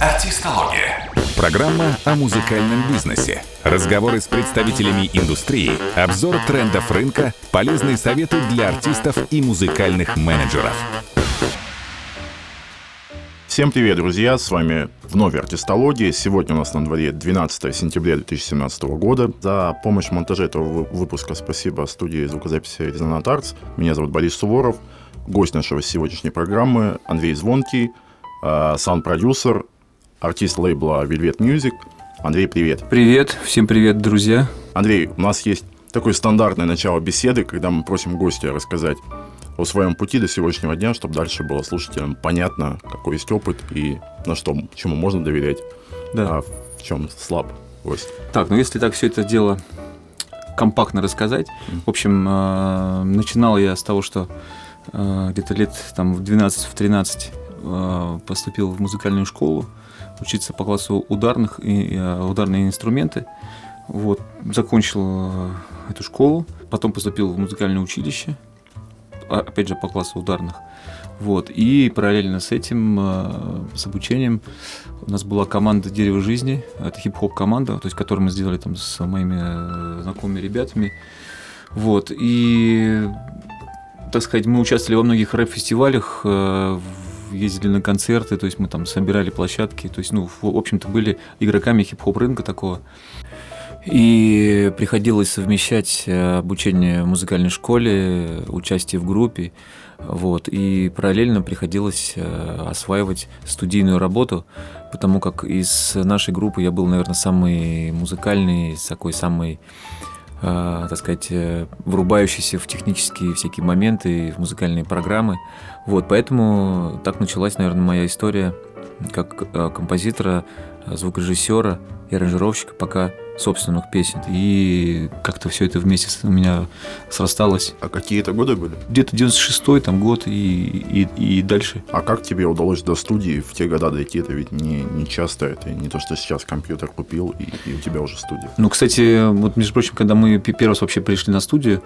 Артистология. Программа о музыкальном бизнесе. Разговоры с представителями индустрии, обзор трендов рынка, полезные советы для артистов и музыкальных менеджеров. Всем привет, друзья! С вами вновь Артистология. Сегодня у нас на дворе 12 сентября 2017 года. За помощь в монтаже этого выпуска спасибо студии звукозаписи Резонант Артс. Меня зовут Борис Суворов. Гость нашего сегодняшней программы Андрей Звонкий, э, саунд-продюсер, артист лейбла Velvet Music. Андрей, привет. Привет, всем привет, друзья. Андрей, у нас есть такое стандартное начало беседы, когда мы просим гостя рассказать о своем пути до сегодняшнего дня, чтобы дальше было слушателям понятно, какой есть опыт и на что, чему можно доверять, да. а в чем слаб гость. Так, ну если так все это дело компактно рассказать, mm. в общем, э, начинал я с того, что э, где-то лет там в 12-13 э, поступил в музыкальную школу, учиться по классу ударных и э, ударные инструменты. Вот, закончил э, эту школу, потом поступил в музыкальное училище, опять же, по классу ударных. Вот. И параллельно с этим, э, с обучением, у нас была команда «Дерево жизни». Это хип-хоп команда, то есть, которую мы сделали там с моими знакомыми ребятами. Вот. И, так сказать, мы участвовали во многих рэп-фестивалях, ездили на концерты, то есть мы там собирали площадки, то есть, ну, в общем-то, были игроками хип-хоп рынка такого. И приходилось совмещать э, обучение в музыкальной школе, участие в группе. Вот, и параллельно приходилось э, осваивать студийную работу, потому как из нашей группы я был, наверное, самый музыкальный, такой самый, э, так сказать, врубающийся в технические всякие моменты, в музыкальные программы. Вот, поэтому так началась, наверное, моя история как композитора, звукорежиссера и аранжировщика, пока собственных песен. И как-то все это вместе у меня срасталось. А какие это годы были? Где-то 96-й там год и, и, и дальше. А как тебе удалось до студии в те годы дойти? Это ведь не, не часто, это не то, что сейчас компьютер купил и, и у тебя уже студия. Ну, кстати, вот, между прочим, когда мы первый раз вообще пришли на студию,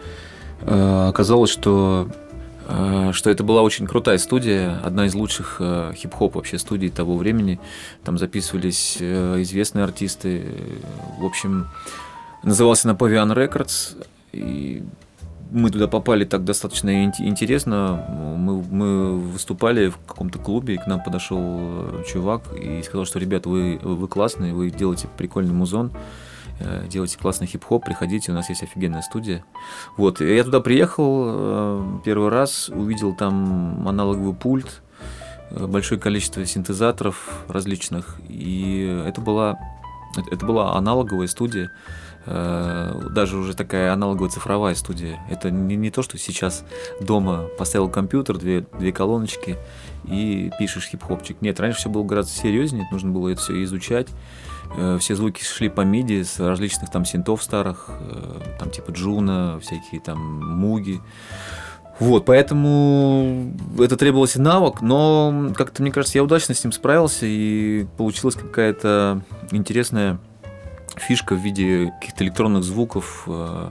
э, оказалось, что что это была очень крутая студия, одна из лучших э, хип-хоп вообще студий того времени. Там записывались э, известные артисты. В общем, назывался на Pavian Records. И мы туда попали так достаточно интересно. Мы, мы выступали в каком-то клубе, и к нам подошел чувак и сказал, что, ребята, вы, вы классные, вы делаете прикольный музон. Э, делайте классный хип-хоп, приходите, у нас есть офигенная студия. Вот, я туда приехал э, первый раз, увидел там аналоговый пульт, э, большое количество синтезаторов различных, и это была, это была аналоговая студия, даже уже такая аналоговая цифровая студия. Это не, не то, что сейчас дома поставил компьютер, две, две колоночки и пишешь хип-хопчик. Нет, раньше все было гораздо серьезнее, нужно было это все изучать. Э, все звуки шли по MIDI с различных там синтов старых, э, там типа Juno, всякие там Муги. Вот, поэтому это требовался навык, но как-то, мне кажется, я удачно с ним справился, и получилась какая-то интересная фишка в виде каких-то электронных звуков, э,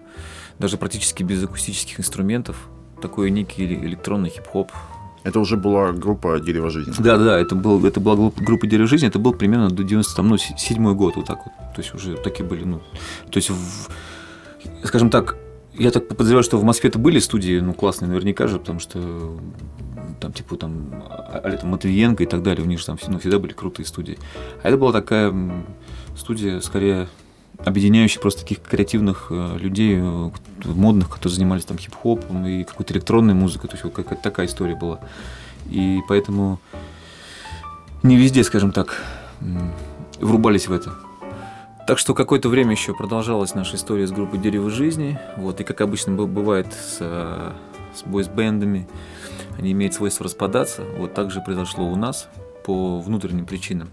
даже практически без акустических инструментов. Такой некий электронный хип-хоп, это уже была группа «Дерево жизни». Да, да, это, был, это была группа «Дерево жизни», это был примерно до 97 ну, седьмой год, вот так вот. То есть уже такие были, ну, то есть, в, скажем так, я так подозреваю, что в Москве-то были студии, ну, классные наверняка же, потому что там, типа, там, Алета Матвиенко и так далее, у них же там ну, всегда были крутые студии. А это была такая студия, скорее, объединяющий просто таких креативных э, людей, э, модных, которые занимались там хип-хопом и какой-то электронной музыкой. То есть вот какая-то такая история была. И поэтому не везде, скажем так, врубались в это. Так что какое-то время еще продолжалась наша история с группой «Дерево жизни». Вот, и как обычно бывает с, э, с бойс-бендами, они имеют свойство распадаться. Вот так же произошло у нас по внутренним причинам.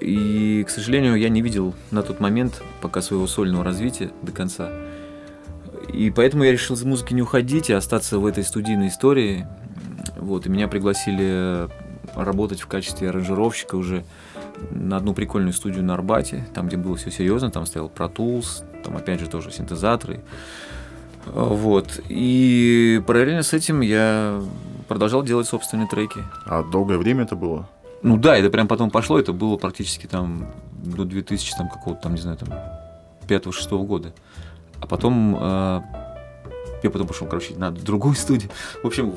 И, к сожалению, я не видел на тот момент пока своего сольного развития до конца. И поэтому я решил из музыки не уходить, а остаться в этой студийной истории. Вот, и меня пригласили работать в качестве аранжировщика уже на одну прикольную студию на Арбате, там, где было все серьезно, там стоял Pro Tools, там опять же тоже синтезаторы. Вот. И параллельно с этим я продолжал делать собственные треки. А долгое время это было? Ну да, это прям потом пошло, это было практически там до 2000 там какого-то там, не знаю, там 5-6 года. А потом э, я потом пошел, короче, на другую студию. В общем,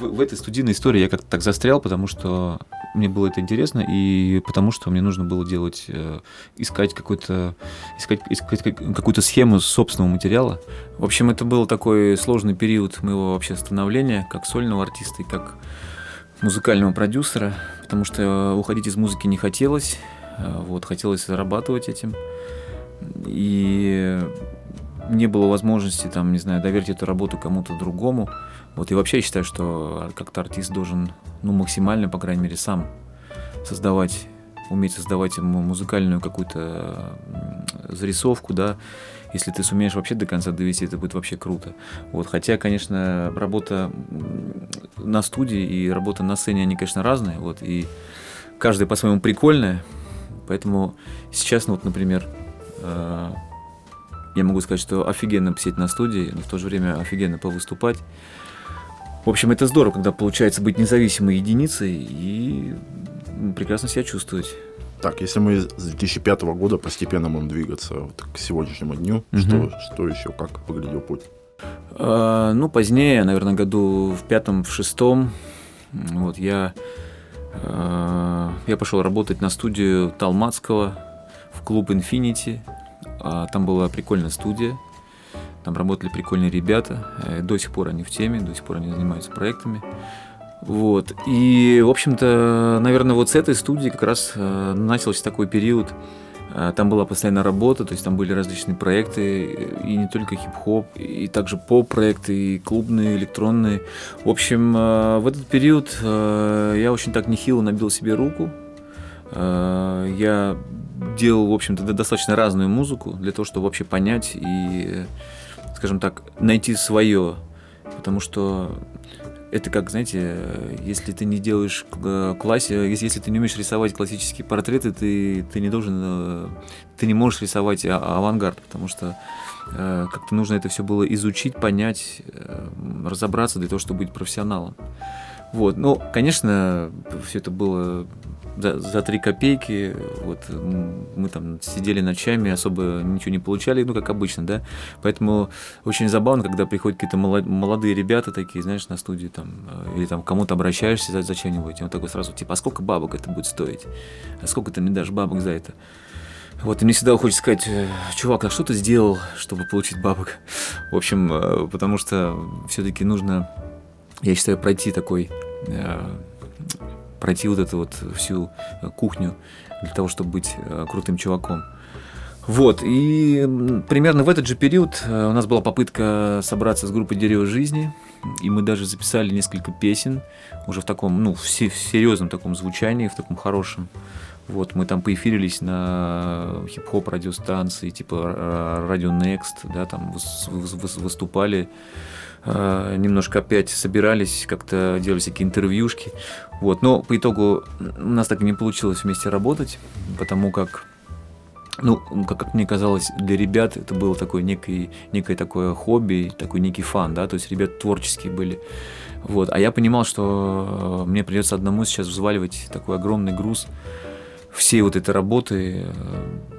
в, в этой студийной истории я как-то так застрял, потому что мне было это интересно, и потому что мне нужно было делать, э, искать какой-то, искать, искать какую-то схему собственного материала. В общем, это был такой сложный период моего вообще становления, как сольного артиста и как музыкального продюсера, потому что уходить из музыки не хотелось, э, вот, хотелось зарабатывать этим. И не было возможности, там, не знаю, доверить эту работу кому-то другому. Вот и вообще я считаю, что как-то артист должен, ну, максимально, по крайней мере, сам создавать, уметь создавать музыкальную какую-то зарисовку, да. Если ты сумеешь вообще до конца довести, это будет вообще круто. Вот, хотя, конечно, работа на студии и работа на сцене, они, конечно, разные, вот, и каждая по-своему прикольная, поэтому сейчас, ну, вот, например, э, я могу сказать, что офигенно посидеть на студии, но в то же время офигенно повыступать. В общем, это здорово, когда получается быть независимой единицей и прекрасно себя чувствовать. Так, если мы с 2005 года постепенно будем двигаться вот к сегодняшнему дню, угу. что, что еще, как выглядел путь? А, ну, позднее, наверное, году в пятом, в шестом, вот я, а, я пошел работать на студию Талмацкого в клуб Infinity. А, там была прикольная студия, там работали прикольные ребята. Э, до сих пор они в теме, до сих пор они занимаются проектами. Вот. И, в общем-то, наверное, вот с этой студии как раз э, начался такой период. Э, там была постоянная работа, то есть там были различные проекты, и не только хип-хоп, и также поп-проекты, и клубные, электронные. В общем, в этот период я очень так нехило набил себе руку. Я делал, в общем-то, достаточно разную музыку для того, чтобы вообще понять и скажем так, найти свое. Потому что это как, знаете, если ты не делаешь классе, если, если ты не умеешь рисовать классические портреты, ты, ты не должен, э, ты не можешь рисовать авангард, потому что э, как-то нужно это все было изучить, понять, э, разобраться для того, чтобы быть профессионалом. Вот, ну, конечно, все это было за, за 3 копейки. Вот мы там сидели ночами, особо ничего не получали, ну, как обычно, да. Поэтому очень забавно, когда приходят какие-то молодые ребята такие, знаешь, на студии там, э, или там кому-то обращаешься за, за чем-нибудь, и он такой сразу, типа, а сколько бабок это будет стоить? А сколько ты мне дашь бабок за это? Вот, и мне всегда хочется сказать, «Э, чувак, а что ты сделал, чтобы получить бабок? В общем, э, потому что все-таки нужно, я считаю, пройти такой пройти вот эту вот всю э, кухню для того, чтобы быть э, крутым чуваком. Вот, и примерно в этот же период э, у нас была попытка собраться с группой «Дерево жизни», и мы даже записали несколько песен, уже в таком, ну, в серьезном таком звучании, в таком хорошем. Вот, мы там поэфирились на хип-хоп радиостанции, типа радио Next, да, там выступали немножко опять собирались, как-то делали всякие интервьюшки. Вот. Но по итогу у нас так и не получилось вместе работать, потому как ну, как, как мне казалось, для ребят это было такое некое, некое такое хобби, такой некий фан, да, то есть ребята творческие были. Вот. А я понимал, что э, мне придется одному сейчас взваливать такой огромный груз всей вот этой работы, э,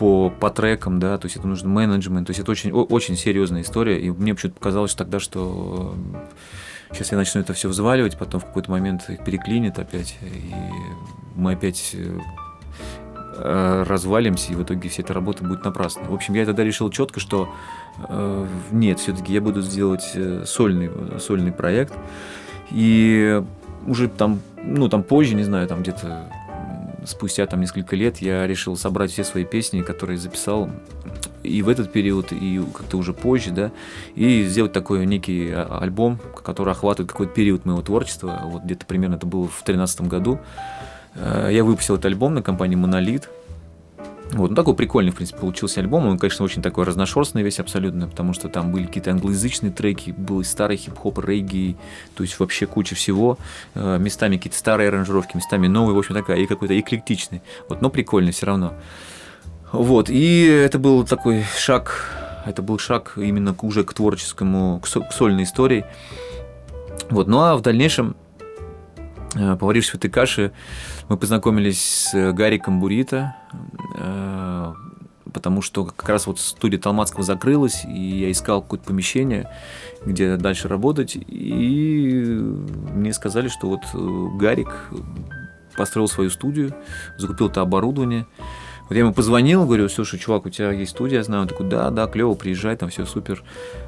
по, по трекам, да, то есть это нужен менеджмент, то есть это очень, очень серьезная история, и мне почему-то показалось тогда, что сейчас я начну это все взваливать, потом в какой-то момент их переклинит опять, и мы опять э, развалимся, и в итоге вся эта работа будет напрасной. В общем, я тогда решил четко, что э, нет, все-таки я буду сделать э, сольный, сольный проект, и уже там, ну, там позже, не знаю, там где-то спустя там несколько лет я решил собрать все свои песни, которые записал и в этот период, и как-то уже позже, да, и сделать такой некий а, альбом, который охватывает какой-то период моего творчества. Вот где-то примерно это было в 2013 году. Э, я выпустил этот альбом на компании Монолит. Вот, ну такой прикольный, в принципе, получился альбом. Он, конечно, очень такой разношерстный весь абсолютно, потому что там были какие-то англоязычные треки, был и старый хип-хоп, регги, то есть вообще куча всего. Э, местами какие-то старые аранжировки, местами новые, в общем, такая, и какой-то эклектичный. Вот, но прикольный все равно. Вот, и это был такой шаг, это был шаг именно уже к творческому, к, со, к сольной истории. Вот, ну а в дальнейшем Э, поварившись в этой каше, мы познакомились с Гариком Бурита, э, потому что как раз вот студия Талмацкого закрылась, и я искал какое-то помещение, где дальше работать, и мне сказали, что вот э, Гарик построил свою студию, закупил это оборудование, вот я ему позвонил, говорю, слушай, чувак, у тебя есть студия, я знаю. Он такой, да, да, клево, приезжай, там все супер.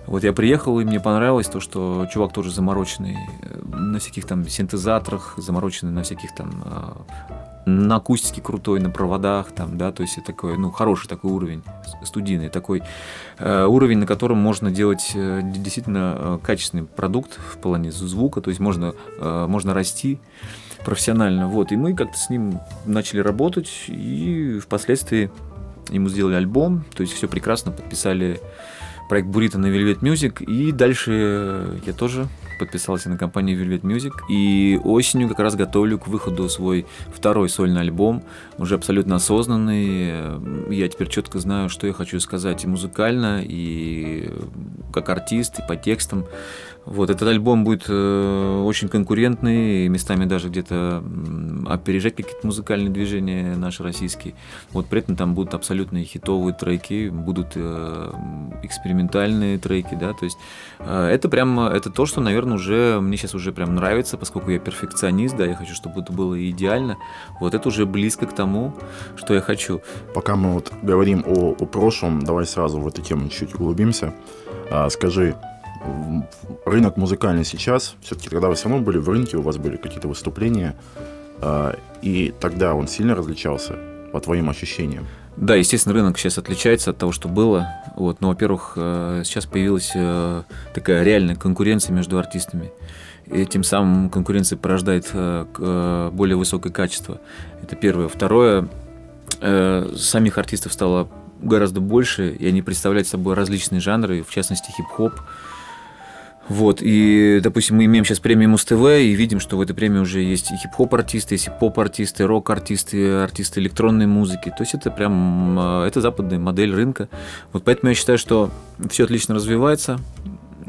Вот я приехал, и мне понравилось то, что чувак тоже замороченный э, на всяких там синтезаторах, замороченный на всяких там а, на акустике крутой, на проводах, там, да, то есть такой, ну, хороший такой уровень, студийный, такой э, уровень, на котором можно делать э, действительно э, качественный продукт в плане звука, то есть можно, э, можно расти профессионально. Вот. И мы как-то с ним начали работать, и впоследствии ему сделали альбом, то есть все прекрасно, подписали проект Бурито на Velvet Music, и дальше я тоже подписался на компанию Velvet Music, и осенью как раз готовлю к выходу свой второй сольный альбом, уже абсолютно осознанный. Я теперь четко знаю, что я хочу сказать и музыкально, и как артист, и по текстам. Вот этот альбом будет э, очень конкурентный, местами даже где-то опережать какие-то музыкальные движения наши российские. Вот при этом там будут абсолютно хитовые треки, будут э, экспериментальные треки, да, то есть э, это прям, это то, что, наверное, уже мне сейчас уже прям нравится, поскольку я перфекционист, да, я хочу, чтобы это было идеально. Вот это уже близко к тому, что я хочу. Пока мы вот говорим о, о прошлом, давай сразу в эту тему чуть углубимся. А, скажи, рынок музыкальный сейчас, все-таки когда вы все равно были в рынке, у вас были какие-то выступления, а, и тогда он сильно различался по твоим ощущениям? Да, естественно, рынок сейчас отличается от того, что было. Вот, но, во-первых, э, сейчас появилась э, такая реальная конкуренция между артистами. И тем самым конкуренция порождает э, более высокое качество. Это первое. Второе, самих артистов стало гораздо больше, и они представляют собой различные жанры, в частности хип-хоп. Вот, и, допустим, мы имеем сейчас премию Муз-ТВ, и видим, что в этой премии уже есть и хип-хоп-артисты, есть и поп-артисты, рок-артисты, артисты электронной музыки. То есть это прям, а, это западная модель рынка. Вот поэтому я считаю, что все отлично развивается,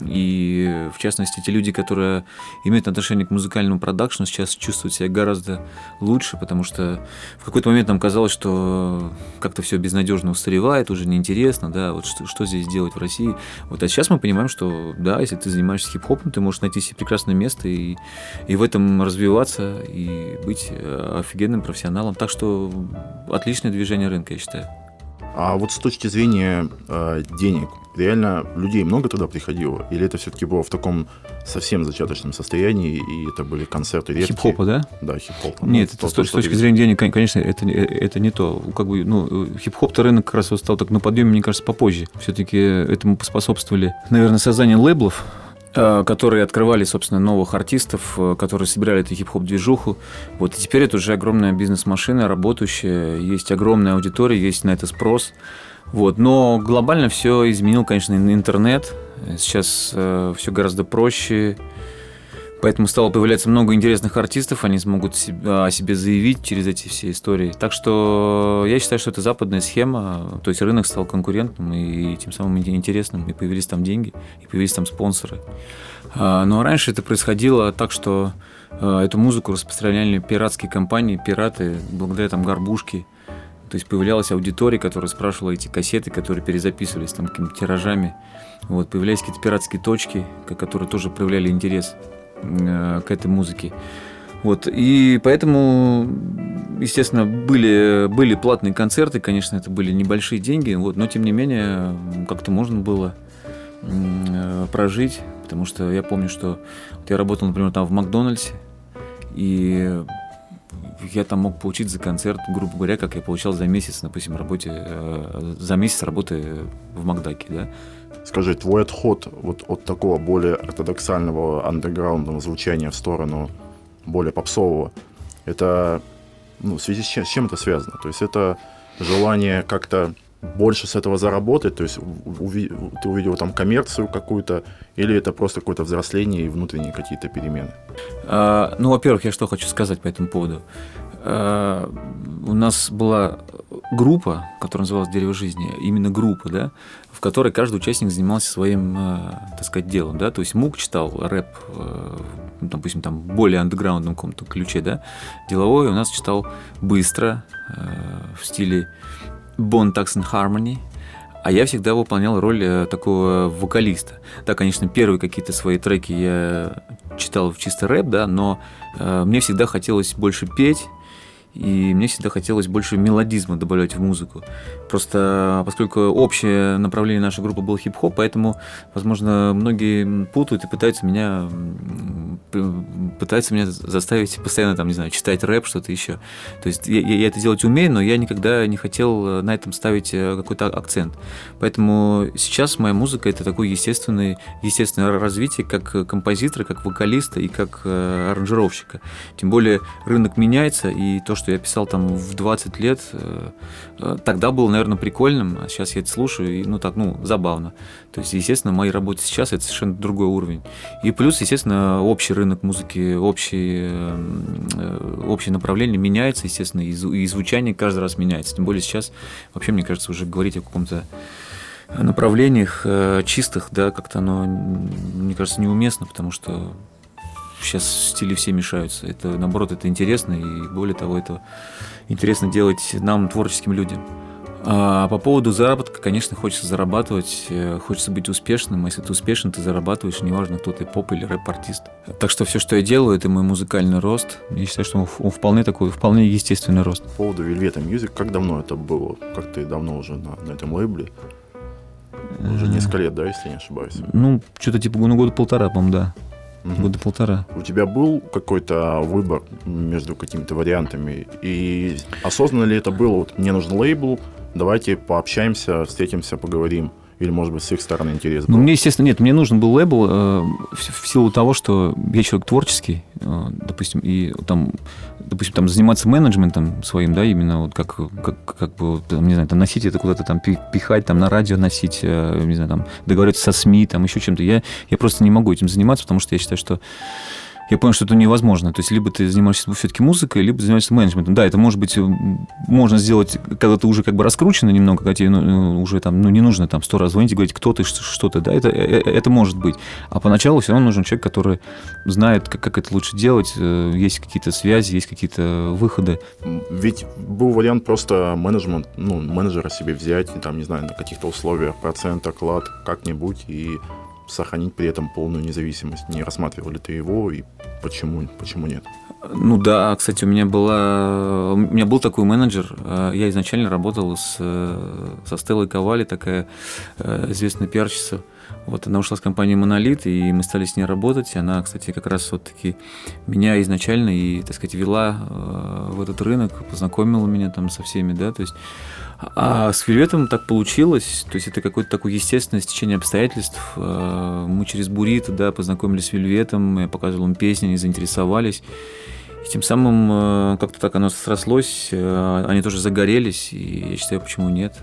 и, в частности, те люди, которые имеют отношение к музыкальному продакшну, сейчас чувствуют себя гораздо лучше, потому что в какой-то момент нам казалось, что как-то все безнадежно устаревает, уже неинтересно, да, вот что, что здесь делать в России. Вот, а сейчас мы понимаем, что, да, если ты занимаешься хип-хопом, ты можешь найти себе прекрасное место и, и в этом развиваться, и быть э, офигенным профессионалом. Так что отличное движение рынка, я считаю. А вот с точки зрения э, денег, реально людей много туда приходило? Или это все-таки было в таком совсем зачаточном состоянии, и это были концерты редкие? Хип-хопа, да? Да, хип-хопа. Нет, ну, это с, точки, точки зрения денег, конечно, это, это не то. Как бы, ну, хип-хоп-то рынок как раз вот стал так на подъеме, мне кажется, попозже. Все-таки этому поспособствовали, наверное, создание лейблов, которые открывали, собственно, новых артистов, э, которые собирали эту хип-хоп движуху. Вот и теперь это уже огромная бизнес-машина, работающая, есть огромная аудитория, есть на это спрос. Вот. Но глобально все изменил, конечно, интернет. Сейчас э, все гораздо проще. Поэтому стало появляться много интересных артистов, они смогут о себе заявить через эти все истории. Так что я считаю, что это западная схема, то есть рынок стал конкурентным и тем самым интересным, и появились там деньги, и появились там спонсоры. А, но раньше это происходило так, что а, эту музыку распространяли пиратские компании, пираты, благодаря там горбушке. То есть появлялась аудитория, которая спрашивала эти кассеты, которые перезаписывались там какими-то тиражами. Вот, появлялись какие-то пиратские точки, которые тоже проявляли интерес. Э, к этой музыке. Вот, и поэтому, естественно, были, были платные концерты, конечно, это были небольшие деньги, вот, но тем не менее как-то можно было э, прожить, потому что я помню, что вот я работал, например, там в Макдональдсе, и я там мог получить за концерт, грубо говоря, как я получал за месяц, допустим, работе, э, за месяц работы в Макдаке, да. Скажи, твой отход вот от такого более ортодоксального андерграундного звучания в сторону более попсового, это ну, в связи с чем, с чем это связано? То есть это желание как-то больше с этого заработать, то есть уви, ты увидел там коммерцию какую-то, или это просто какое-то взросление и внутренние какие-то перемены? А, ну, во-первых, я что хочу сказать по этому поводу. А, у нас была группа, которая называлась «Дерево жизни», именно группа, да, в которой каждый участник занимался своим, э, так сказать, делом, да, то есть Мук читал рэп, э, допустим, там, более андеграундном каком-то ключе, да, деловой у нас читал быстро, э, в стиле Bone Tax and Harmony, а я всегда выполнял роль такого вокалиста. Да, конечно, первые какие-то свои треки я читал в чисто рэп, да, но э, мне всегда хотелось больше петь, и мне всегда хотелось больше мелодизма добавлять в музыку. Просто поскольку общее направление нашей группы был хип-хоп, поэтому, возможно, многие путают и пытаются меня пытаются меня заставить постоянно там, не знаю, читать рэп, что-то еще. То есть я, я это делать умею, но я никогда не хотел на этом ставить э, какой-то акцент. Поэтому сейчас моя музыка это такое естественное, естественное развитие как композитора, как вокалиста и как э, аранжировщика. Тем более рынок меняется, и то, что я писал там в 20 лет, э, э, тогда было, наверное, прикольным, а сейчас я это слушаю, и, ну так, ну, забавно. То есть, естественно, мои работы сейчас это совершенно другой уровень. И плюс, естественно, общий рынок музыки, общий, э, общее направление меняется, естественно, и звучание каждый раз меняется. Тем более сейчас, вообще, мне кажется, уже говорить о каком-то направлениях чистых, да, как-то оно, мне кажется, неуместно, потому что сейчас стили все мешаются. Это, наоборот, это интересно, и более того, это интересно делать нам, творческим людям. А по поводу заработка, конечно, хочется зарабатывать, э, хочется быть успешным. А если ты успешен, ты зарабатываешь, неважно, кто ты, поп или рэп-артист. Так что все, что я делаю, это мой музыкальный рост. Я считаю, что он вполне такой, вполне естественный рост. По поводу Velvet Music, как давно это было? Как ты давно уже на, на этом лейбле? Уже несколько лет, да, если не ошибаюсь? Ну, что-то типа ну, года полтора, по-моему, да угу. года полтора. У тебя был какой-то выбор между какими-то вариантами? И осознанно ли это было? Вот мне нужен лейбл, давайте пообщаемся, встретимся, поговорим. Или, может быть, с их стороны интерес был? Ну, мне, естественно, нет. Мне нужен был лейбл э, в, в силу того, что я человек творческий, э, допустим, и там, допустим, там заниматься менеджментом своим, да, именно вот как, как, как бы, там, не знаю, там носить это куда-то там пихать, там на радио носить, э, не знаю, там договориться со СМИ, там еще чем-то. Я, я просто не могу этим заниматься, потому что я считаю, что я понял, что это невозможно. То есть, либо ты занимаешься все-таки музыкой, либо занимаешься менеджментом. Да, это может быть, э, можно сделать, когда ты уже как бы раскручено немного, когда ну, ну, уже там, ну, не нужно там сто раз звонить и говорить, кто ты, что ты, да, это, э, э, это может быть. А поначалу все равно нужен человек, который знает, как, как это лучше делать, есть какие-то связи, есть какие-то выходы. Ведь был вариант просто менеджмент, ну, менеджера себе взять, там, не знаю, на каких-то условиях, процент, оклад, как-нибудь, и сохранить при этом полную независимость. Не рассматривал ли ты его и почему, почему нет? Ну да, кстати, у меня была, у меня был такой менеджер. Э, я изначально работал с, э, со Стеллой Ковали, такая э, известная пиарщица. Вот она ушла с компании Монолит, и мы стали с ней работать. Она, кстати, как раз вот таки меня изначально и, так сказать, вела в этот рынок, познакомила меня там со всеми, да, то есть а с Вельветом так получилось, то есть это какое-то такое естественное стечение обстоятельств. Э, мы через Бурит, да, познакомились с Вельветом, я показывал им песни, они заинтересовались. И тем самым э, как-то так оно срослось, э, они тоже загорелись, и я считаю, почему нет.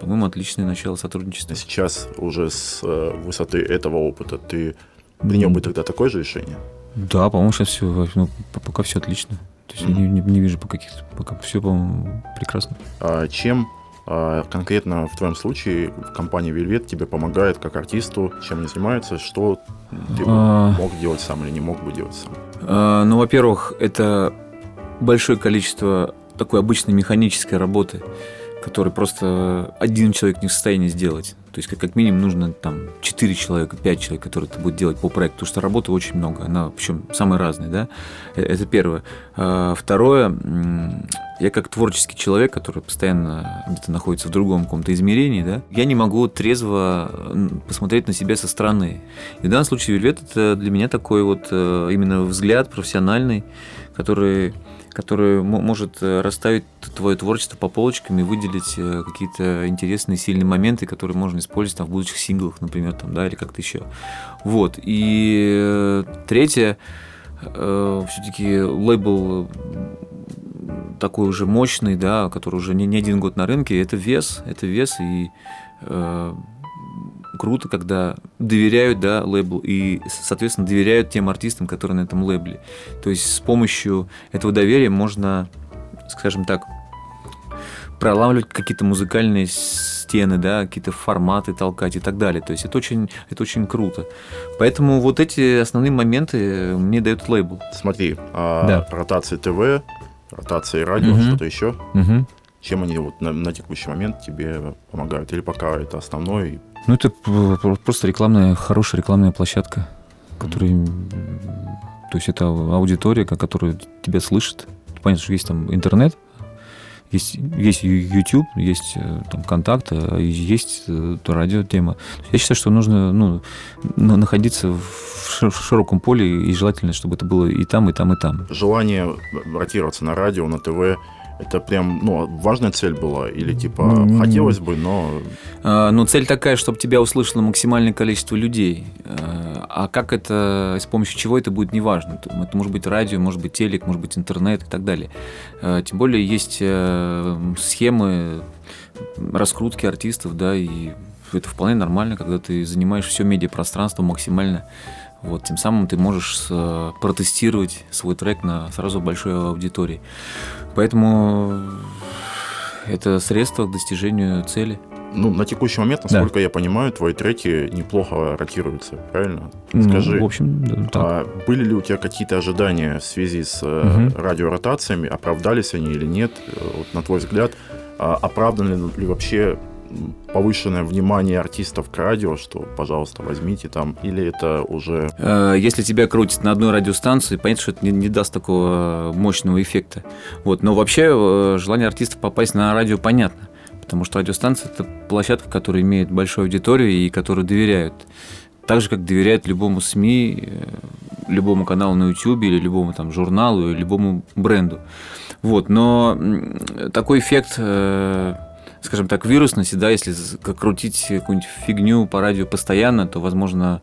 По-моему, отличное начало сотрудничества. Сейчас уже с высоты этого опыта ты принял бы тогда такое же решение? Да, по-моему, сейчас все, ну, пока все отлично. То есть mm-hmm. я не, не, не вижу по каких-то, пока все, по-моему, прекрасно. А чем а, конкретно в твоем случае компания Velvet тебе помогает как артисту, чем они занимаются, что ты а... мог делать сам или не мог бы делать сам? А, ну, во-первых, это большое количество такой обычной механической работы, которую просто один человек не в состоянии сделать. То есть, как, как минимум, нужно там 4 человека, 5 человек, которые это будут делать по проекту, потому что работы очень много, она причем самые разные, да. Э, это первое. А, второе, я как творческий человек, который постоянно где-то находится в другом каком-то измерении, да, я не могу трезво посмотреть на себя со стороны. И в данном случае Вельвет это для меня такой вот э, именно взгляд профессиональный, который который может э, расставить твое творчество по полочкам и выделить э, какие-то интересные, сильные моменты, которые можно использовать там, в будущих синглах, например, там, да, или как-то еще. Вот. И э, третье, все-таки лейбл такой уже мощный, да, который уже не, не один год на рынке, это вес, это вес, и круто, когда доверяют да, лейблу и, соответственно, доверяют тем артистам, которые на этом лейбле. То есть с помощью этого доверия можно, скажем так, пролавливать какие-то музыкальные стены, да, какие-то форматы толкать и так далее. То есть это очень, это очень круто. Поэтому вот эти основные моменты мне дают лейбл. Смотри, а да. ротации ТВ, ротации радио, угу. что-то еще. Угу. Чем они вот на, на текущий момент тебе помогают? Или пока это основной? Ну, это просто рекламная, хорошая рекламная площадка, которая... То есть это аудитория, которая тебя слышит. Понятно, что есть там интернет, есть, есть YouTube, есть э, там контакт, а есть э, радиотема. Я считаю, что нужно ну, находиться в широком поле, и желательно, чтобы это было и там, и там, и там. Желание ротироваться на радио, на ТВ это прям, ну, важная цель была? Или типа mm-hmm. хотелось бы, но... А, ну, цель такая, чтобы тебя услышало максимальное количество людей. А, а как это, с помощью чего это будет, неважно. Это может быть радио, может быть телек, может быть интернет и так далее. А, тем более есть э, схемы раскрутки артистов, да, и это вполне нормально, когда ты занимаешь все медиапространство максимально вот, тем самым ты можешь протестировать свой трек на сразу большой аудитории. Поэтому это средство к достижению цели. Ну, на текущий момент, насколько да. я понимаю, твои треки неплохо ротируются, правильно? Ну, Скажи, в общем, да, так. А были ли у тебя какие-то ожидания в связи с угу. радиоротациями? Оправдались они или нет? Э, вот, на твой взгляд, а оправданы ли вообще повышенное внимание артистов к радио, что, пожалуйста, возьмите там, или это уже... Э, если тебя крутит на одной радиостанции, понятно, что это не, не даст такого мощного эффекта. Вот. Но вообще э, желание артистов попасть на радио понятно, потому что радиостанция – это площадка, которая имеет большую аудиторию и которой доверяют. Так же, как доверяют любому СМИ, э, любому каналу на YouTube или любому там журналу, или любому бренду. Вот. Но такой эффект скажем так, вирусности, да, если крутить какую-нибудь фигню по радио постоянно, то, возможно,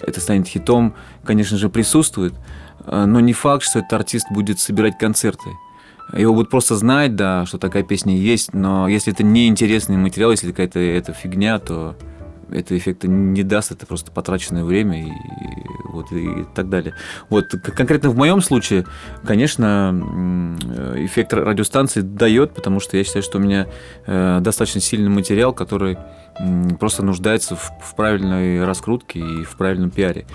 это станет хитом, конечно же, присутствует, э, но не факт, что этот артист будет собирать концерты. Его будут просто знать, да, что такая песня есть, но если это не интересный материал, если какая-то эта фигня, то это эффекта не даст, это просто потраченное время и, вот, и так далее. Вот конкретно в моем случае, конечно, эффект радиостанции дает, потому что я считаю, что у меня э, достаточно сильный материал, который просто нуждается в, в правильной раскрутке и в правильном пиаре.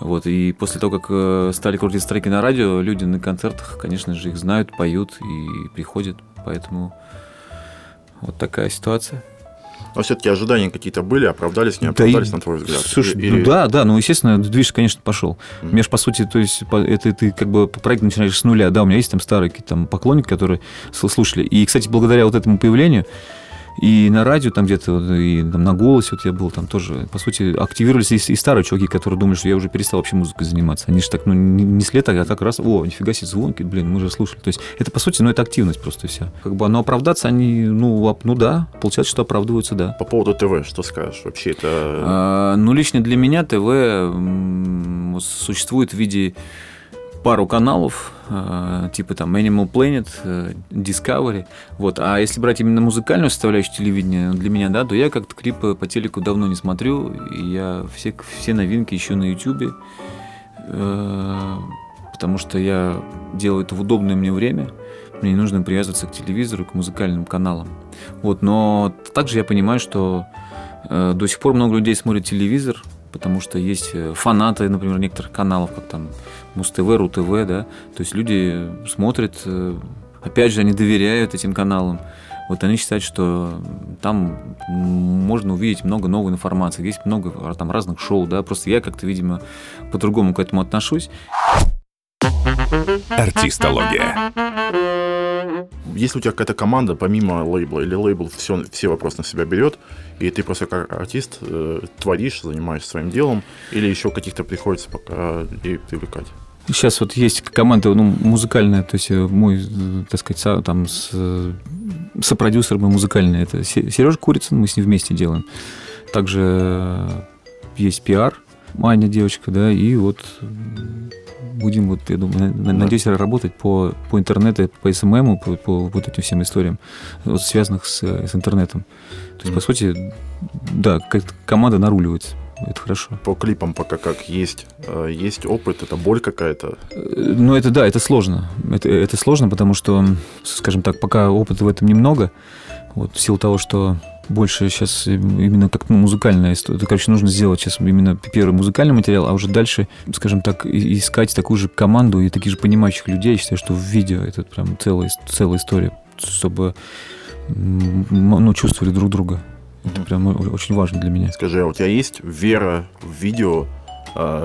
Вот. И после того, как э, стали крутить треки на радио, люди на концертах, конечно же, их знают, поют и приходят. Поэтому вот такая ситуация. Но все-таки ожидания какие-то были, оправдались, не оправдались, да, на твой взгляд? Слушай, Или... ну, да, да, ну, естественно, движ, конечно, пошел. Mm-hmm. Мне же, по сути, то есть, это ты как бы проект начинаешь с нуля. Да, у меня есть там старые там поклонники, которые слушали. И, кстати, благодаря вот этому появлению и на радио там где-то, и там на голосе вот я был, там тоже, по сути, активировались и, и старые чуваки, которые думали, что я уже перестал вообще музыкой заниматься. Они же так, ну, не, не след, а так раз, о, нифига себе звонки, блин, мы же слушали. То есть это, по сути, ну, это активность просто вся. Как бы, но оправдаться они, ну, ну да, получается, что оправдываются, да. По поводу ТВ, что скажешь? Вообще это... А, ну, лично для меня ТВ существует в виде пару каналов, э, типа там Animal Planet, э, Discovery. Вот. А если брать именно музыкальную составляющую телевидения, для меня, да, то я как-то клипы по телеку давно не смотрю. И я все, все новинки ищу на YouTube, э, потому что я делаю это в удобное мне время. Мне не нужно привязываться к телевизору, к музыкальным каналам. Вот. Но также я понимаю, что до сих пор много людей смотрят телевизор, потому что есть фанаты, например, некоторых каналов, как там Муз-ТВ, РУ-ТВ, да, то есть люди смотрят, э, опять же, они доверяют этим каналам, вот они считают, что там можно увидеть много новой информации, есть много там разных шоу, да, просто я как-то, видимо, по-другому к этому отношусь. Артистология. Если у тебя какая-то команда помимо лейбла, или лейбл все, все вопросы на себя берет, и ты просто как артист э, творишь, занимаешься своим делом, или еще каких-то приходится пока людей привлекать? Сейчас вот есть команда ну, музыкальная, то есть э, мой, э, так сказать, там с, э, сопродюсер мой музыкальный, это Сережа Курицын, мы с ним вместе делаем. Также есть пиар, Маня девочка, да, и вот будем, вот, я думаю, надеюсь, работать по, по интернету, по СММу, по, по вот этим всем историям, вот, связанных с, с интернетом. То есть, mm-hmm. по сути, да, команда наруливается. это хорошо. По клипам пока как есть, э, есть опыт, это боль какая-то. Ну, это да, это сложно. Это, это сложно, потому что, скажем так, пока опыта в этом немного, вот, в силу того, что больше сейчас именно как ну, музыкальная история. Это, короче, нужно сделать сейчас именно первый музыкальный материал, а уже дальше, скажем так, искать такую же команду и таких же понимающих людей. Я считаю, что в видео это прям целая, целая история, чтобы ну, чувствовали друг друга. Это прям очень важно для меня. Скажи, а у тебя есть вера в видео,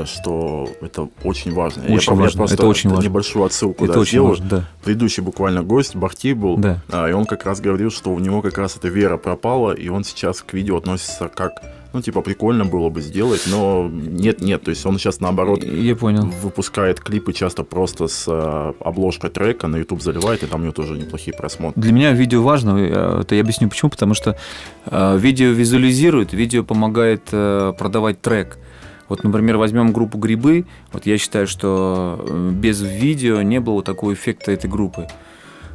что это очень важно. Очень я, важно. Я просто это очень важно. небольшую отсылку это да, очень сделаю. важно, да. Предыдущий буквально гость Бахти был, да. А, и он как раз говорил, что у него как раз эта вера пропала, и он сейчас к видео относится как ну, типа, прикольно было бы сделать, но нет-нет, то есть он сейчас, наоборот, Я понял. выпускает клипы часто просто с э, обложкой трека, на YouTube заливает, и там у него тоже неплохие просмотры. Для меня видео важно, это я объясню почему, потому что э, видео визуализирует, видео помогает э, продавать трек. Вот, например, возьмем группу «Грибы». Вот я считаю, что э, без видео не было такого эффекта этой группы.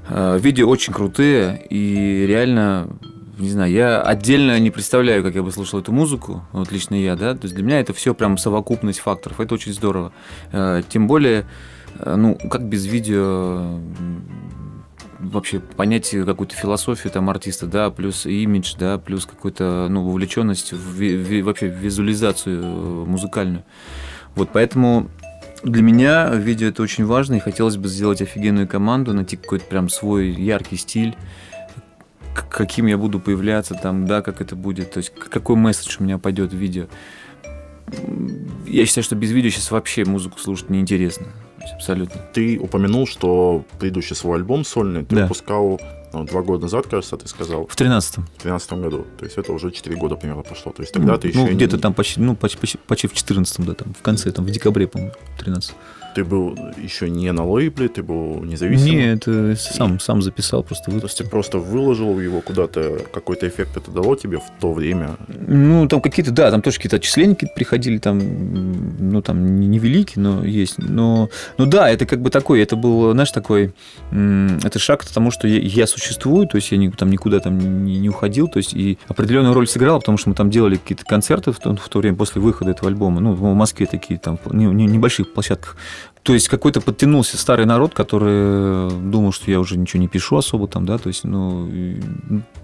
Э, видео очень крутые, и реально не знаю, я отдельно не представляю, как я бы слушал эту музыку, вот лично я, да, то есть для меня это все прям совокупность факторов, это очень здорово. Э, тем более, ну, как без видео вообще понять какую-то философию там артиста, да, плюс имидж, да, плюс какую-то, ну, вовлеченность в, в, вообще визуализацию э, музыкальную. Вот поэтому для меня видео это очень важно, и хотелось бы сделать офигенную команду, найти какой-то прям свой яркий стиль, каким я буду появляться там, да, как это будет, то есть какой месседж у меня пойдет в видео. Я считаю, что без видео сейчас вообще музыку слушать неинтересно. Абсолютно. Ты упомянул, что предыдущий свой альбом сольный ты да. выпускал ну, два года назад, кажется, ты сказал. В тринадцатом. В тринадцатом году. То есть это уже четыре года примерно прошло. То есть тогда ну, ты еще... Ну, где-то не... там почти, ну, почти, почти, почти в четырнадцатом, да, там, в конце, там, в декабре, по-моему, 13 ты был еще не на лейбле, ты был независимым? Нет, сам, сам записал, просто. То есть ты просто выложил его куда-то, какой-то эффект это дало тебе в то время? Ну, там какие-то, да, там тоже какие-то отчисления приходили, там, ну, там, невеликие, но есть. Но, ну да, это как бы такой, это был, знаешь, такой, это шаг к тому, что я, я существую, то есть я там никуда там не, не уходил, то есть и определенную роль сыграл, потому что мы там делали какие-то концерты в то, в то время после выхода этого альбома, ну, в Москве такие там, не, не, небольших площадках то есть какой-то подтянулся старый народ, который думал, что я уже ничего не пишу особо там, да, то есть, ну,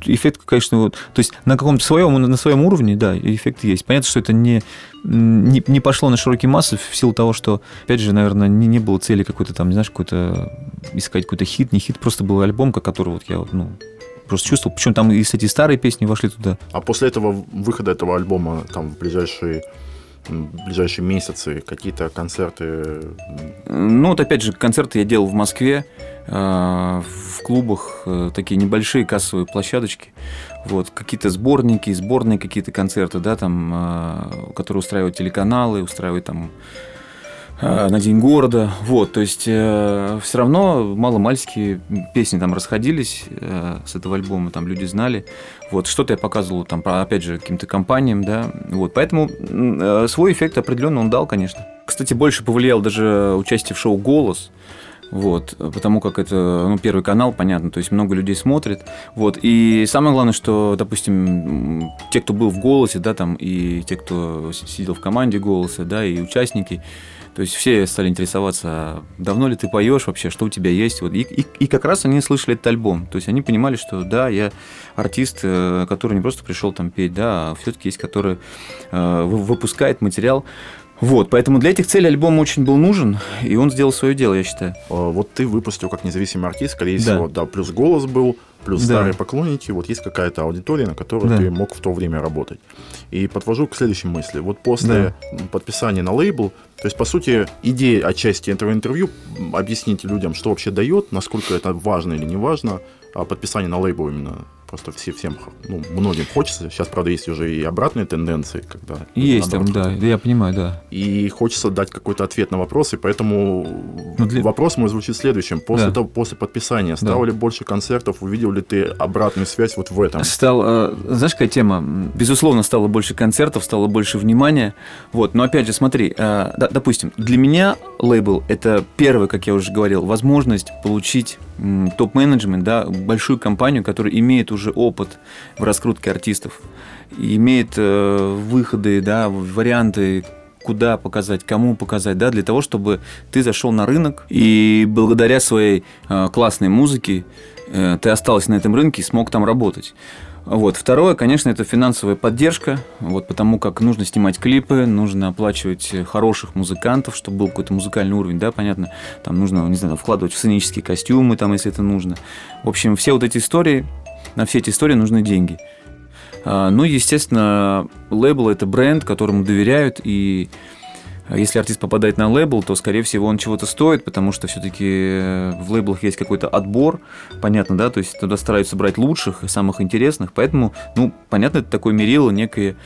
эффект, конечно, вот, то есть на каком-то своем, на своем уровне, да, эффект есть. Понятно, что это не, не, не пошло на широкие массы в силу того, что, опять же, наверное, не, не было цели какой-то там, не знаешь, какой-то искать какой-то хит, не хит, просто был альбом, который вот я, ну, просто чувствовал. Причем там и, кстати, старые песни вошли туда. А после этого выхода этого альбома, там, в ближайшие ближайшие месяцы какие-то концерты? Ну, вот опять же, концерты я делал в Москве, э, в клубах, э, такие небольшие кассовые площадочки. Вот, какие-то сборники, сборные какие-то концерты, да, там, э, которые устраивают телеканалы, устраивают там на День города. Вот, то есть э, все равно мало-мальские песни там расходились э, с этого альбома, там люди знали. Вот, что-то я показывал там, опять же, каким-то компаниям, да. Вот, поэтому э, свой эффект определенно он дал, конечно. Кстати, больше повлиял даже участие в шоу «Голос», вот, потому как это, ну, первый канал, понятно, то есть много людей смотрит, вот, и самое главное, что, допустим, те, кто был в «Голосе», да, там, и те, кто сидел в команде «Голоса», да, и участники, то есть все стали интересоваться, давно ли ты поешь вообще, что у тебя есть. Вот. И, и, и как раз они слышали этот альбом. То есть они понимали, что да, я артист, э, который не просто пришел там петь, да, а все-таки есть, который э, выпускает материал. Вот, поэтому для этих целей альбом очень был нужен, и он сделал свое дело, я считаю. А, вот ты выпустил как независимый артист, скорее да. всего, да, плюс голос был, плюс да. старые поклонники, вот есть какая-то аудитория, на которой да. ты мог в то время работать. И подвожу к следующей мысли. Вот после да. подписания на лейбл, то есть, по сути, идея отчасти этого интервью объяснить людям, что вообще дает, насколько это важно или не важно, а подписание на лейбл именно Просто все, всем, ну, многим хочется. Сейчас, правда, есть уже и обратные тенденции, когда... Есть там, да, я понимаю, да. И хочется дать какой-то ответ на вопрос, и поэтому ну, для... вопрос мой звучит следующим. После, да. того, после подписания стало да. ли больше концертов, увидел ли ты обратную связь вот в этом? Стал, э, знаешь, какая тема? Безусловно, стало больше концертов, стало больше внимания. Вот, но опять же, смотри, э, допустим, для меня лейбл – это первый, как я уже говорил, возможность получить топ-менеджмент, да, большую компанию, которая имеет уже уже опыт в раскрутке артистов, имеет э, выходы, да, варианты, куда показать, кому показать, да, для того, чтобы ты зашел на рынок и благодаря своей э, классной музыке э, ты остался на этом рынке и смог там работать. Вот. Второе, конечно, это финансовая поддержка, вот, потому как нужно снимать клипы, нужно оплачивать хороших музыкантов, чтобы был какой-то музыкальный уровень, да, понятно, там нужно, не знаю, вкладывать в сценические костюмы, там, если это нужно. В общем, все вот эти истории, на все эти истории нужны деньги. А, ну, естественно, лейбл – это бренд, которому доверяют, и если артист попадает на лейбл, то, скорее всего, он чего-то стоит, потому что все-таки э, в лейблах есть какой-то отбор, понятно, да, то есть туда стараются брать лучших и самых интересных, поэтому, ну, понятно, это такое мерило некое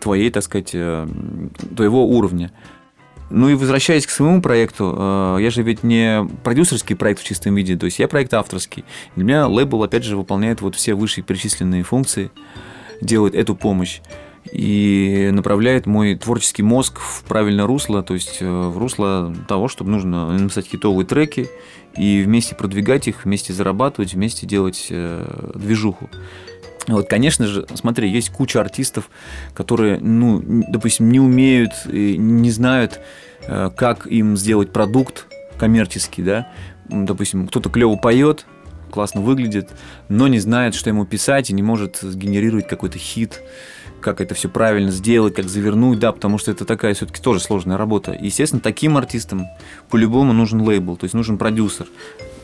твоей, так сказать, э, твоего уровня. Ну и возвращаясь к своему проекту, э, я же ведь не продюсерский проект в чистом виде, то есть я проект авторский. Для меня лейбл, опять же, выполняет вот все вышеперечисленные функции, делает эту помощь и направляет мой творческий мозг в правильное русло, то есть э, в русло того, чтобы нужно написать хитовые треки и вместе продвигать их, вместе зарабатывать, вместе делать э, движуху. Вот, конечно же, смотри, есть куча артистов, которые, ну, допустим, не умеют, не знают, э, как им сделать продукт коммерческий, да. Допустим, кто-то клево поет, классно выглядит, но не знает, что ему писать и не может сгенерировать какой-то хит как это все правильно сделать, как завернуть, да, потому что это такая все-таки тоже сложная работа. естественно, таким артистам по-любому нужен лейбл, то есть нужен продюсер,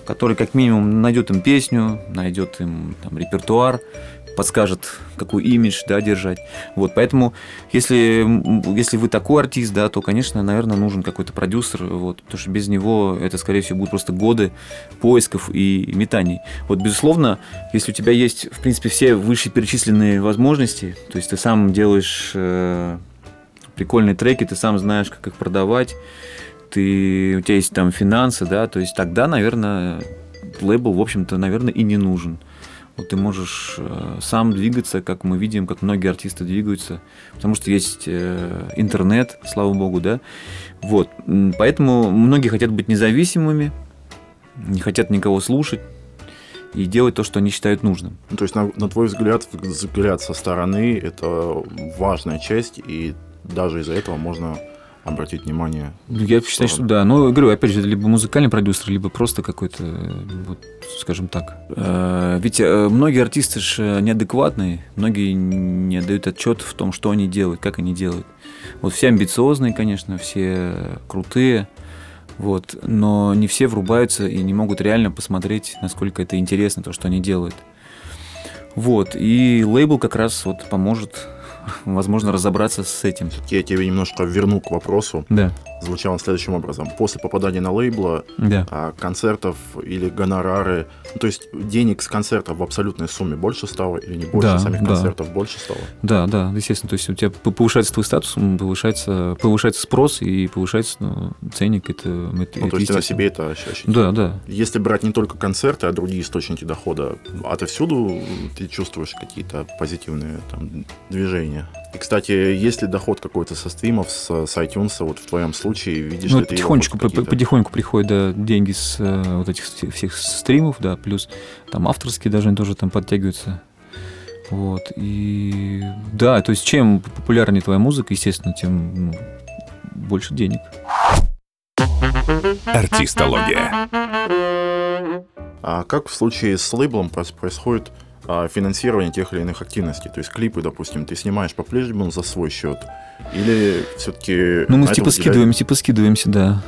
который как минимум найдет им песню, найдет им там, репертуар, подскажет, какой имидж да, держать. Вот, поэтому, если, если вы такой артист, да, то, конечно, наверное, нужен какой-то продюсер, вот, потому что без него это, скорее всего, будут просто годы поисков и метаний. Вот, безусловно, если у тебя есть, в принципе, все вышеперечисленные возможности, то есть ты сам делаешь э, прикольные треки, ты сам знаешь, как их продавать, ты, у тебя есть там финансы, да, то есть тогда, наверное, лейбл, в общем-то, наверное, и не нужен. Вот ты можешь э, сам двигаться, как мы видим, как многие артисты двигаются, потому что есть э, интернет, слава богу, да. Вот, поэтому многие хотят быть независимыми, не хотят никого слушать и делать то, что они считают нужным. Ну, то есть, на, на твой взгляд, взгляд со стороны – это важная часть, и даже из-за этого можно обратить внимание? Ну, я считаю, что да. Но, говорю, опять же, либо музыкальный продюсер, либо просто какой-то, вот, скажем так. Э, ведь э, многие артисты же неадекватные, многие не дают отчет в том, что они делают, как они делают. Вот все амбициозные, конечно, все крутые, вот, но не все врубаются и не могут реально посмотреть, насколько это интересно, то, что они делают. Вот, и лейбл как раз вот поможет возможно, разобраться с этим. Я тебе немножко верну к вопросу. Да. Звучало следующим образом. После попадания на лейбла, да. а, концертов или гонорары, ну, то есть денег с концертов в абсолютной сумме больше стало или не больше, да, самих да. концертов больше стало? Да, да, естественно. То есть у тебя повышается твой статус, повышается, повышается спрос и повышается ну, ценник. Это, это, ну, то есть ты на себе это ощущаешь? Да, да. Если брать не только концерты, а другие источники дохода, отовсюду ты чувствуешь какие-то позитивные там, движения? И, кстати, есть ли доход какой-то со стримов, с, с iTunes, вот в твоем случае, видишь ну, ли ты потихонечку, по потихоньку приходят да, деньги с э, вот этих всех стримов, да, плюс там авторские даже тоже там подтягиваются. Вот, и да, то есть чем популярнее твоя музыка, естественно, тем ну, больше денег. Артистология. А как в случае с лейблом происходит финансирование тех или иных активностей. То есть клипы, допустим, ты снимаешь по-прежнему за свой счет, или все-таки... Ну, мы типа скидываемся, типа скидываемся, да.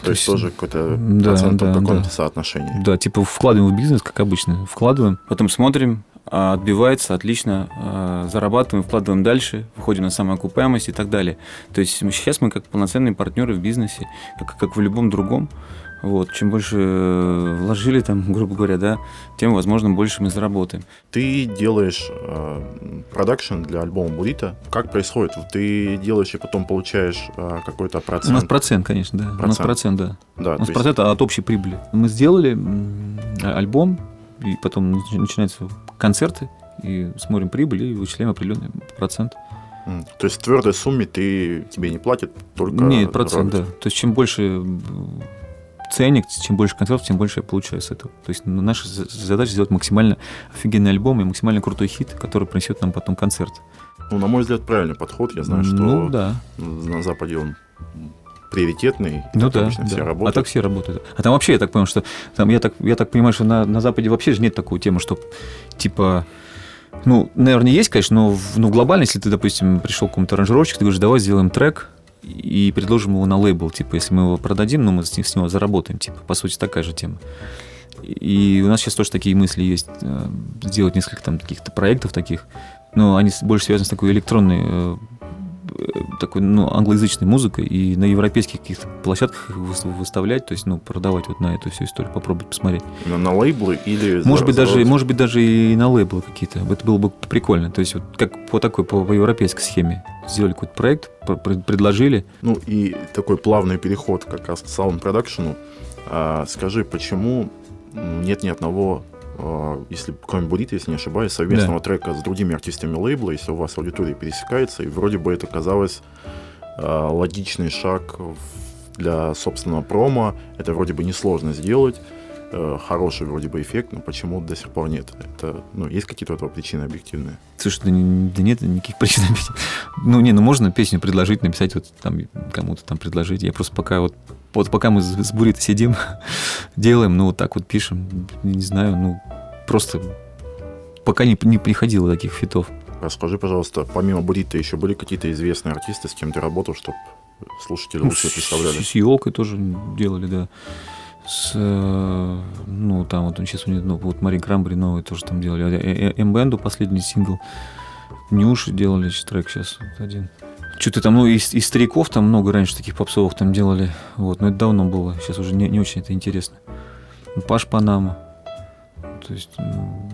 То, То есть, есть тоже какой-то да, процент да, каком-то да. соотношении. Да, типа вкладываем в бизнес, как обычно. Вкладываем, потом смотрим, а, отбивается, отлично, а, зарабатываем, вкладываем дальше, выходим на самоокупаемость и так далее. То есть сейчас мы как полноценные партнеры в бизнесе, как, как в любом другом. Вот, чем больше э, вложили там, грубо говоря, да, тем, возможно, больше мы заработаем. Ты делаешь э, продакшн для альбома Бурита. Как происходит? Ты делаешь и потом получаешь э, какой-то процент? У нас процент, конечно, да. Процент. У нас процент, да. да У нас процент есть... от общей прибыли. Мы сделали альбом, и потом начинаются концерты, и смотрим прибыль, и вычисляем определенный процент. То есть в твердой сумме ты тебе не платят только Нет, процент, да. То есть чем больше ценник, чем больше концертов, тем больше я получаю с этого. То есть ну, наша задача сделать максимально офигенный альбом и максимально крутой хит, который принесет нам потом концерт. Ну, на мой взгляд, правильный подход. Я знаю, что ну, да. на Западе он приоритетный. Ну да, да. Все работают. А так все работают. А там вообще, я так понял, что там, я, так, я так понимаю, что на, на Западе вообще же нет такой темы, что типа ну, наверное, есть, конечно, но в, ну, глобально, если ты, допустим, пришел к какому-то аранжировщику, ты говоришь, давай сделаем трек и предложим его на лейбл. Типа, если мы его продадим, ну, мы с, него заработаем. Типа, по сути, такая же тема. И у нас сейчас тоже такие мысли есть, э, сделать несколько там каких-то проектов таких. Но они больше связаны с такой электронной э, такой, ну, англоязычной музыкой и на европейских каких-то площадках их выставлять, то есть, ну, продавать вот на эту всю историю, попробовать посмотреть. На, на лейблы или... Может быть, даже, может быть, даже и на лейблы какие-то. Это было бы прикольно. То есть, вот как по такой, по, по европейской схеме. Сделали какой-то проект, предложили. Ну, и такой плавный переход как раз к саунд-продакшену. А, скажи, почему нет ни одного если кроме Бурит, если не ошибаюсь, совместного да. трека с другими артистами лейбла, если у вас аудитория пересекается, и вроде бы это казалось э, логичный шаг для собственного промо, это вроде бы несложно сделать, э, хороший вроде бы эффект, но почему до сих пор нет? Это, ну, есть какие-то этого причины объективные? Слушай, да, да нет никаких причин Ну, не, ну можно песню предложить, написать вот там кому-то там предложить. Я просто пока вот вот пока мы с Буритой сидим, делаем, ну, вот так вот пишем, не знаю, ну, просто пока не, не приходило таких фитов. Расскажи, пожалуйста, помимо Бурита еще были какие-то известные артисты, с кем ты работал, чтобы слушатели ну, лучше представляли? С, с Елкой тоже делали, да. С, э, ну, там вот сейчас у них, ну, вот Мари Крамбри новый тоже там делали. Э, э, М-бенду последний сингл. Нюши делали трек сейчас вот один. Что-то там, ну, из, из стариков там много раньше таких попсовых там делали. Вот, но это давно было. Сейчас уже не, не очень это интересно. Паш Панама. То есть, ну,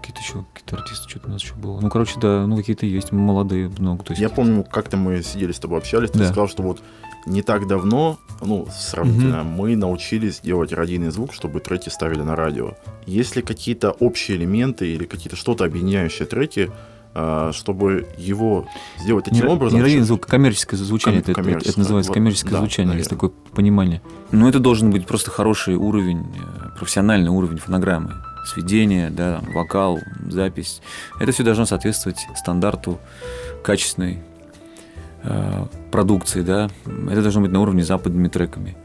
какие-то еще какие-то артисты, что-то у нас еще было. Ну, короче, да, ну, какие-то есть, молодые много. То есть... Я помню, как-то мы сидели с тобой, общались, ты да. сказал, что вот не так давно, ну, сравнительно, угу. мы научились делать радийный звук, чтобы треки ставили на радио. Есть ли какие-то общие элементы или какие-то что-то объединяющие треки, а, чтобы его сделать таким не, образом. Не радийный звук, коммерческое звучание. Ком- это, это называется вот, коммерческое да, звучание, наверное. есть такое понимание. Но это должен быть просто хороший уровень, э, профессиональный уровень фонограммы. Сведение, да, вокал, запись. Это все должно соответствовать стандарту качественной продукции, да. Это должно быть на уровне западными треками.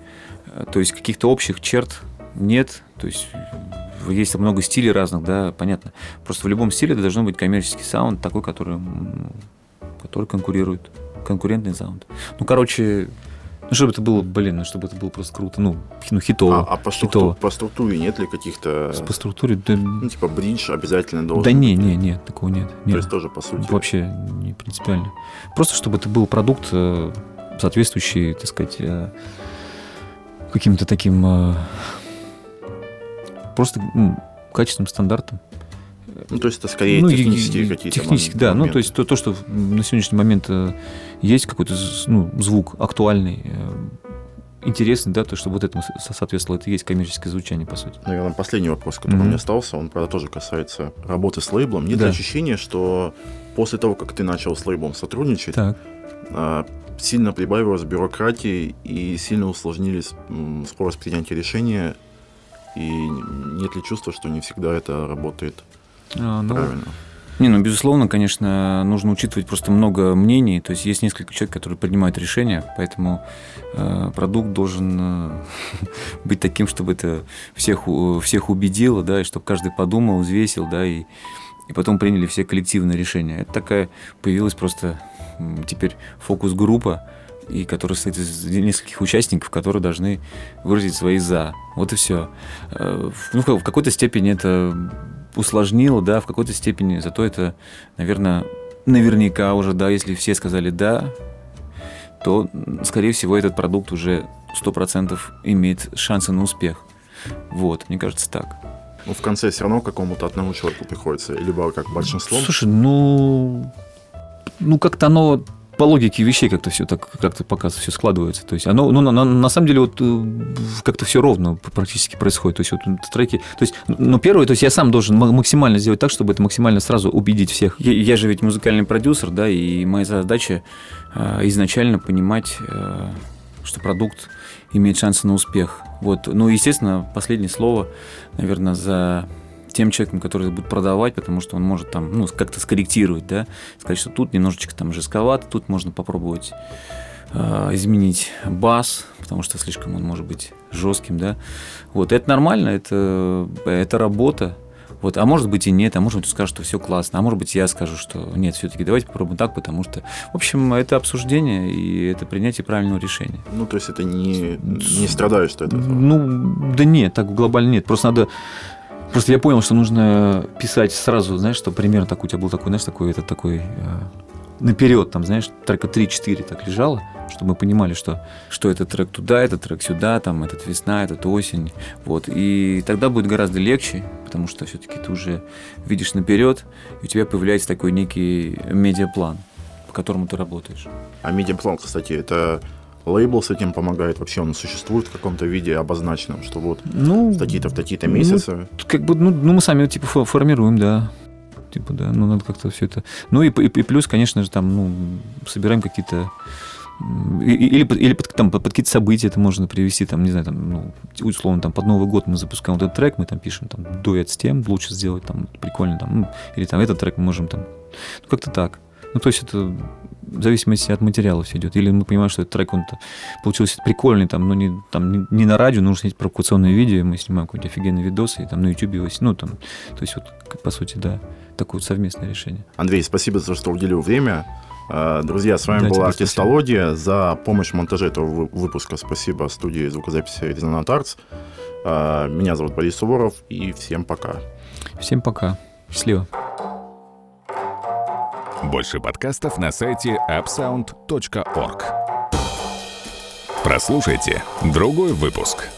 Э, то есть каких-то общих черт нет. То есть есть много стилей разных, да, понятно. Просто в любом стиле должен быть коммерческий саунд, такой, который, который конкурирует. Конкурентный саунд. Ну, короче, ну, чтобы это было, блин, ну, чтобы это было просто круто, ну, ну хитово. А, а по, структуре, по структуре нет ли каких-то... По структуре, да... Ну, типа бридж обязательно должен Да не, не, нет, такого нет. нет. То есть тоже, по сути... Вообще не принципиально. Просто, чтобы это был продукт, э, соответствующий, так сказать, э, каким-то таким э, просто ну, качественным стандартом. Ну, то есть это скорее ну, технические какие-то Технически, да. Ну, то есть то, то, что на сегодняшний момент э, есть какой-то ну, звук актуальный, э, интересный, да, то, что вот этому соответствовало, это и есть коммерческое звучание, по сути. Наверное, последний вопрос, который mm-hmm. у меня остался, он, правда, тоже касается работы с лейблом. Нет да. ощущения, что после того, как ты начал с лейблом сотрудничать, так. А, сильно прибавилось бюрократии и сильно усложнились скорость принятия решения и нет ли чувства, что не всегда это работает а, ну, правильно? Не, ну, безусловно, конечно, нужно учитывать просто много мнений. То есть есть несколько человек, которые принимают решения, поэтому э, продукт должен э, быть таким, чтобы это всех, всех убедило, да, и чтобы каждый подумал, взвесил, да, и, и потом приняли все коллективные решения. Это такая появилась просто теперь фокус-группа, и который состоит из нескольких участников, которые должны выразить свои «за». Вот и все. Э, ну, в какой-то степени это усложнило, да, в какой-то степени, зато это, наверное, наверняка уже, да, если все сказали «да», то, скорее всего, этот продукт уже 100% имеет шансы на успех. Вот, мне кажется, так. Ну, в конце все равно какому-то одному человеку приходится, либо как большинство. Слушай, ну, ну как-то оно по логике вещей как-то все так как-то пока все складывается. То есть оно, ну, на, на, самом деле вот э, как-то все ровно практически происходит. То есть вот треки, то есть, ну первое, то есть я сам должен максимально сделать так, чтобы это максимально сразу убедить всех. Я, я же ведь музыкальный продюсер, да, и моя задача э, изначально понимать, э, что продукт имеет шансы на успех. Вот. Ну, естественно, последнее слово, наверное, за тем человеком, который будет продавать, потому что он может там, ну, как-то скорректировать, да, сказать, что тут немножечко там жестковато, тут можно попробовать э, изменить бас, потому что слишком он может быть жестким, да. Вот, это нормально, это, это работа, вот, а может быть и нет, а может быть скажет, что все классно, а может быть я скажу, что нет, все-таки давайте попробуем так, потому что, в общем, это обсуждение и это принятие правильного решения. Ну, то есть это не, не страдаешь что это? Ну, да нет, так глобально нет. Просто надо Просто я понял, что нужно писать сразу, знаешь, что примерно так у тебя был такой, знаешь, такой, это такой э, наперед, там, знаешь, трека 3-4 так лежало, чтобы мы понимали, что, что этот трек туда, этот трек сюда, там, этот весна, этот осень, вот. И тогда будет гораздо легче, потому что все-таки ты уже видишь наперед, и у тебя появляется такой некий медиаплан, по которому ты работаешь. А медиаплан, кстати, это лейбл с этим помогает? Вообще он существует в каком-то виде обозначенном, что вот ну, в такие-то, в такие-то месяцы? Ну, как бы, ну, ну, мы сами типа формируем, да. Типа, да, ну, надо как-то все это... Ну, и, и, и плюс, конечно же, там, ну, собираем какие-то или, или под, там, под какие-то события это можно привести, там, не знаю, там, ну, условно, там, под Новый год мы запускаем вот этот трек, мы там пишем, там, дуэт с тем, лучше сделать, там, прикольно, там, ну, или там этот трек мы можем, там, ну, как-то так. Ну, то есть это в зависимости от материала все идет. Или мы понимаем, что этот трек, он получился прикольный, там, но не, там, не, не на радио, нужно снять провокационное видео, мы снимаем какой-то офигенный видос, и там на YouTube его, ну, там, то есть вот, по сути, да, такое вот совместное решение. Андрей, спасибо за то, что уделил время. А, друзья, с вами да, была Артистология. За помощь в монтаже этого выпуска спасибо студии звукозаписи Резонант Артс. А, меня зовут Борис Суворов, и всем пока. Всем пока. Счастливо. Больше подкастов на сайте upsound.org. Прослушайте другой выпуск.